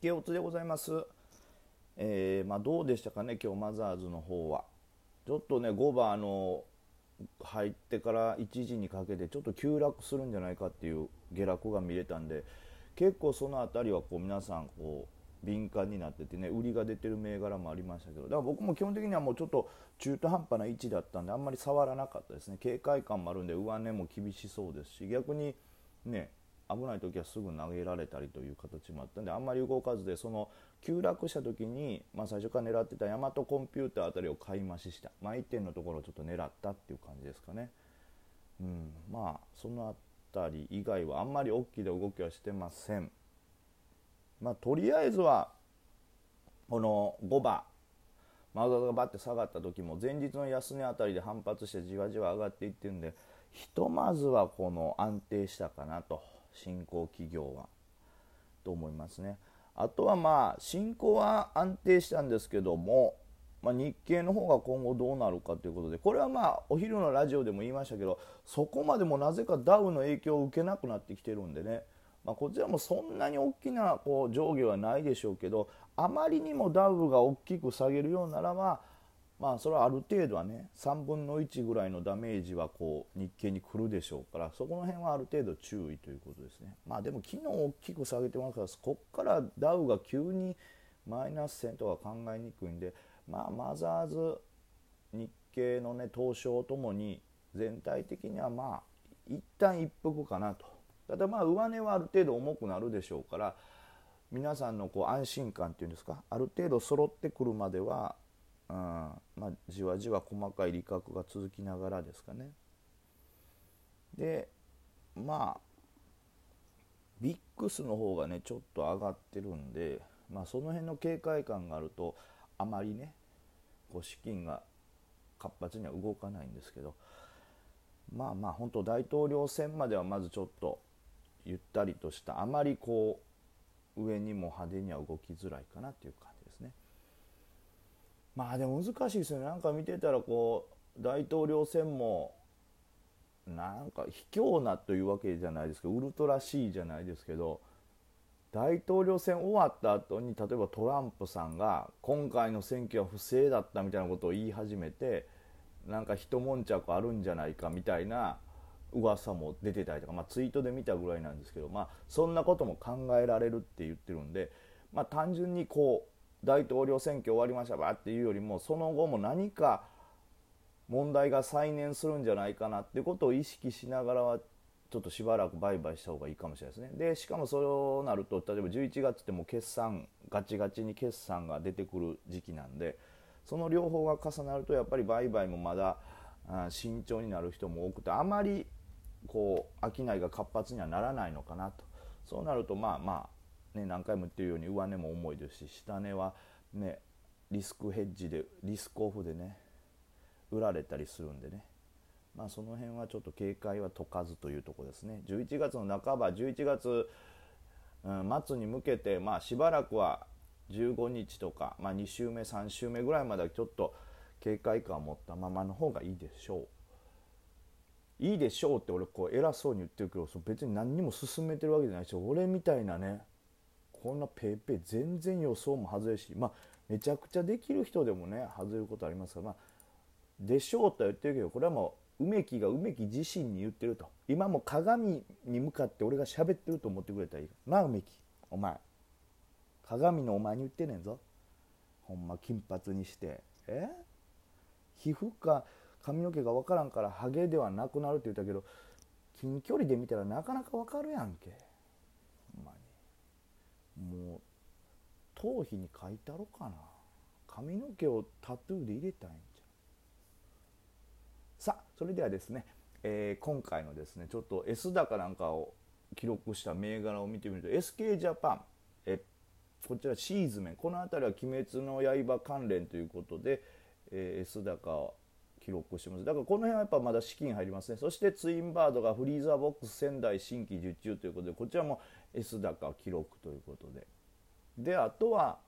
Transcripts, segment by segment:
けおつでございます。えー、まあ、どうでしたかね、今日マザーズの方は。ちょっとね、5番の入ってから1時にかけてちょっと急落するんじゃないかっていう下落が見れたんで、結構その辺りはこう皆さんこう敏感になっててね、売りが出てる銘柄もありましたけど、だから僕も基本的にはもうちょっと中途半端な位置だったんで、あんまり触らなかったですね。警戒感もあるんで、上値も厳しそうですし、逆にね、危ない時はすぐ投げられたりという形もあったんであんまり動かずでその急落した時に、まあ、最初から狙ってたヤマトコンピューターあたりを買い増しした、まあ、1点のところをちょっと狙ったっていう感じですかね、うん、まあその辺り以外はあんまり大きな動きはしてません。まあとりあえずはこの5番マグロがバッて下がった時も前日の安値あたりで反発してじわじわ上がっていってるんでひとまずはこの安定したかなと。新興企業はと思いますね。あとはまあ新興は安定したんですけども、まあ、日経の方が今後どうなるかということでこれはまあお昼のラジオでも言いましたけどそこまでもなぜかダウの影響を受けなくなってきてるんでね、まあ、こちらもそんなに大きなこう上下はないでしょうけどあまりにもダウが大きく下げるようならばまあまあそれはある程度はね3分の1ぐらいのダメージはこう日経に来るでしょうからそこの辺はある程度注意ということですね。まあでも昨日大きく下げてますからこっからダウが急にマイナス線とか考えにくいんでまあマザーズ日経のね東証ともに全体的にはまあ一旦一服かなと。ただまあ上値はある程度重くなるでしょうから皆さんのこう安心感っていうんですかある程度揃ってくるまではうんまあ、じわじわ細かい利確が続きながらですかね。でまあビックスの方がねちょっと上がってるんで、まあ、その辺の警戒感があるとあまりねこう資金が活発には動かないんですけどまあまあ本当大統領選まではまずちょっとゆったりとしたあまりこう上にも派手には動きづらいかなっていう感。まあでも難しいですよね。なんか見てたらこう大統領選もなんか卑怯なというわけじゃないですけどウルトラ C じゃないですけど大統領選終わった後に例えばトランプさんが今回の選挙は不正だったみたいなことを言い始めてなんか一悶着あるんじゃないかみたいな噂も出てたりとか、まあ、ツイートで見たぐらいなんですけど、まあ、そんなことも考えられるって言ってるんで、まあ、単純にこう大統領選挙終わりましたばっていうよりもその後も何か問題が再燃するんじゃないかなっていうことを意識しながらはちょっとしばらく売買した方がいいかもしれないですね。でしかもそうなると例えば11月ってもう決算ガチガチに決算が出てくる時期なんでその両方が重なるとやっぱり売買もまだ慎重になる人も多くてあまりこう商いが活発にはならないのかなとそうなるとまあまあね、何回も言ってるように上値も重いですし下値は、ね、リスクヘッジでリスクオフでね売られたりするんでね、まあ、その辺はちょっと警戒は解かずというとこですね11月の半ば11月、うん、末に向けて、まあ、しばらくは15日とか、まあ、2週目3週目ぐらいまではちょっと警戒感を持ったままの方がいいでしょう。いいでしょうって俺こう偉そうに言ってるけど別に何にも進めてるわけじゃないし俺みたいなねこんなペーペー全然予想も外れし、まあ、めちゃくちゃできる人でもね外れることありますから、まあ、でしょうとは言ってるけどこれはもう梅木が梅木自身に言ってると。今も鏡に向かって俺が喋ってると思ってくれたらいい。なあ梅木お前鏡のお前に言ってねんぞ。ほんま金髪にして。え？皮膚か髪の毛が分からんからハゲではなくなるって言ったけど近距離で見たらなかなか分かるやんけ。ほんまに。もう頭皮に書いたろかな。髪の毛をタトゥーで入れたいんじゃ。さあそれではですね、えー、今回のですねちょっと S 高なんかを記録した銘柄を見てみると SK ジャパンえこちらシーズメンこの辺りは「鬼滅の刃」関連ということで、えー、S 高を記録してます。だからこの辺はやっぱまだ資金入りますねそしてツインバードがフリーザーボックス仙台新規受注ということでこちらも S 高記録ということで。であとは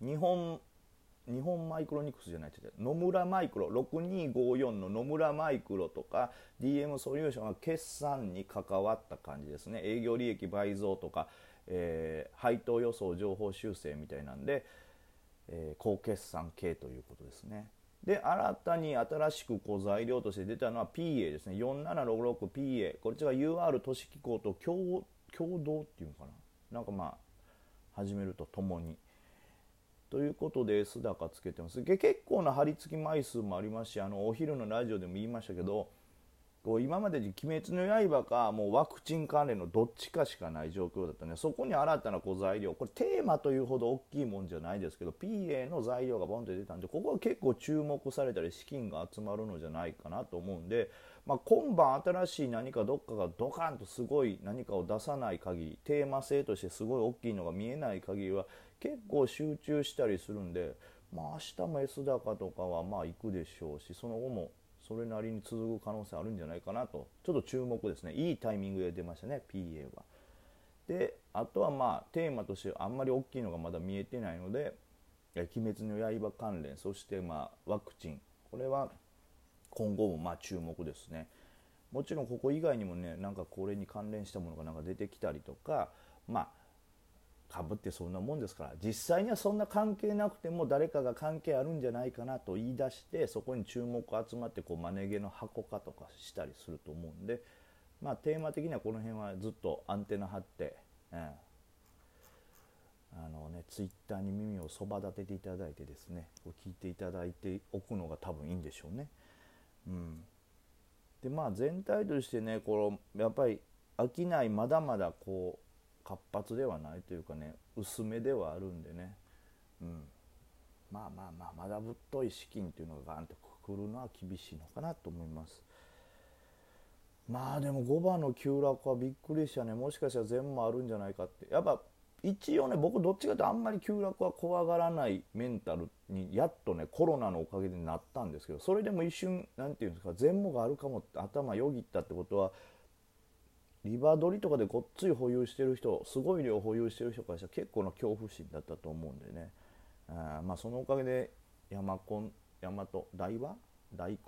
日本日本マイクロニクスじゃない野村マイクロ6254の野村マイクロとか DM ソリューションは決算に関わった感じですね。営業利益倍増とか、えー、配当予想情報修正みたいなんで、えー、高決算系ということですね。で新たに新しくこう材料として出たのは PA ですね。4766PA こちらが UR 都市機構と共共同っていうのかな。なんかまあ始めるとともに。ということで S 高つけてます。結構な張り付き枚数もありますしあのお昼のラジオでも言いましたけどこう今までに「鬼滅の刃」かもうワクチン関連のどっちかしかない状況だったねそこに新たなこう材料これテーマというほど大きいもんじゃないですけど PA の材料がボンと出たんでここは結構注目されたり資金が集まるのじゃないかなと思うんで、まあ、今晩新しい何かどっかがドカンとすごい何かを出さない限りテーマ性としてすごい大きいのが見えない限りは結構集中したりするんで、まあ、明日も S 高とかはまあ行くでしょうしその後もそれなりに続く可能性あるんじゃないかなとちょっと注目ですねいいタイミングで出ましたね PA は。であとはまあテーマとしてあんまり大きいのがまだ見えてないので「鬼滅の刃」関連そしてまあワクチンこれは今後もまあ注目ですね。もちろんここ以外にもねなんかこれに関連したものがなんか出てきたりとかまあかぶってそんなもんですから実際にはそんな関係なくても誰かが関係あるんじゃないかなと言い出してそこに注目集まってこうマネ毛の箱化とかしたりすると思うんで、まあ、テーマ的にはこの辺はずっとアンテナ張って、うん、あのね、ツイッターに耳をそば立てていただいてですねこう聞いていただいておくのが多分いいんでしょうね。うん、でまあ全体としてねこのやっぱり飽きないまだまだこう活発ではないというかね薄めではあるんでね、うん、まあまあまあまだぶっとい資金っていうのがガンとくるのは厳しいのかなと思います。まあでも5番の急落はびっくりしたね。もしかしたら全部あるんじゃないかって。やっぱ一応ね僕どっちかというとあんまり急落は怖がらないメンタルにやっとねコロナのおかげでなったんですけどそれでも一瞬何て言うんですか全部があるかもって頭よぎったってことはリバドリとかでごっつい保有してる人すごい量保有してる人からしたら結構な恐怖心だったと思うんでね。あまあそのおかげで山コン大和大和大根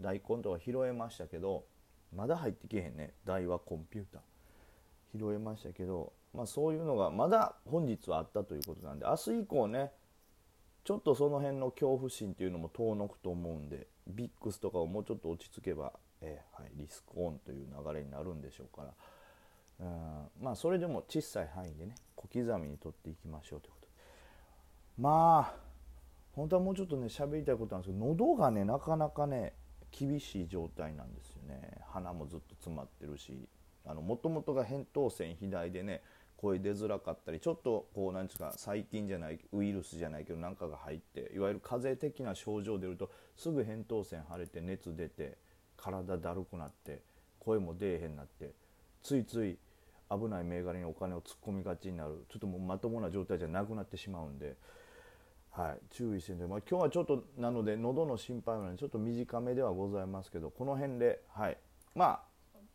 大根とか拾えましたけどまだ入ってけへんね。大和コンピューター。拾えましたけど、まあ、そういうのがまだ本日はあったということなんで明日以降ねちょっとその辺の恐怖心っていうのも遠のくと思うんでビックスとかをもうちょっと落ち着けばえー、はい、リスクオンという流れになるんでしょうから、うん、まあそれでも小さい範囲でね小刻みに取っていきましょうということまあ本当はもうちょっとね喋りたいことなんですけど喉がねなかなかね厳しい状態なんですよね。鼻もずっと詰まってるしもともとが扁桃腺肥大でね声出づらかったりちょっとこうなんですか細菌じゃないウイルスじゃないけど何かが入っていわゆる風邪的な症状出るとすぐ扁桃腺腫れて熱出て体だるくなって声も出えへんなってついつい危ない銘柄にお金を突っ込みがちになるちょっともうまともな状態じゃなくなってしまうんで、はい、注意してで、まあ、今日はちょっとなので喉の心配なのでちょっと短めではございますけどこの辺で、はい、まあ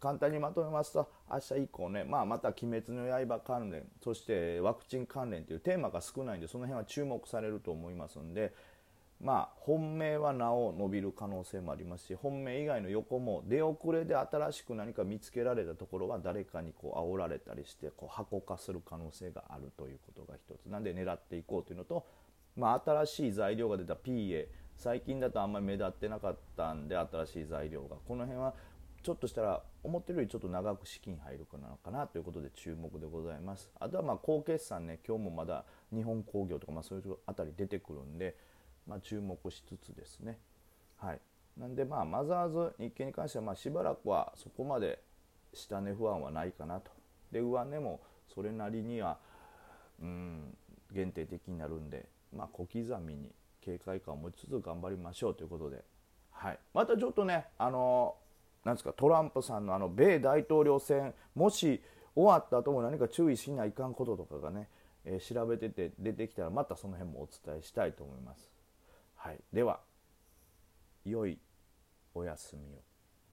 簡単にまとめますと明日以降ね、まあ、また「鬼滅の刃」関連そしてワクチン関連というテーマが少ないんでその辺は注目されると思いますんで。まあ、本命はなお伸びる可能性もありますし本命以外の横も出遅れで新しく何か見つけられたところは誰かにこう煽られたりしてこう箱化する可能性があるということが一つなんで狙っていこうというのと、まあ、新しい材料が出た PA 最近だとあんまり目立ってなかったんで新しい材料がこの辺はちょっとしたら思ってるよりちょっと長く資金入るかなのかなということで注目でございますあとはまあ高決算ね今日もまだ日本工業とかまあそういうあたり出てくるんでまあ、注目しつつですね。はい、なんでまあマザーズ日経に関してはまあしばらくはそこまで下値不安はないかなと。で上値もそれなりにはうん限定的になるんで、まあ、小刻みに警戒感を持ちつつ頑張りましょうということで、はい、またちょっとねあのなんですかトランプさんのあの米大統領選もし終わった後も何か注意しないかんこととかがね、えー、調べてて出てきたらまたその辺もお伝えしたいと思います。はい、では良いお休みを。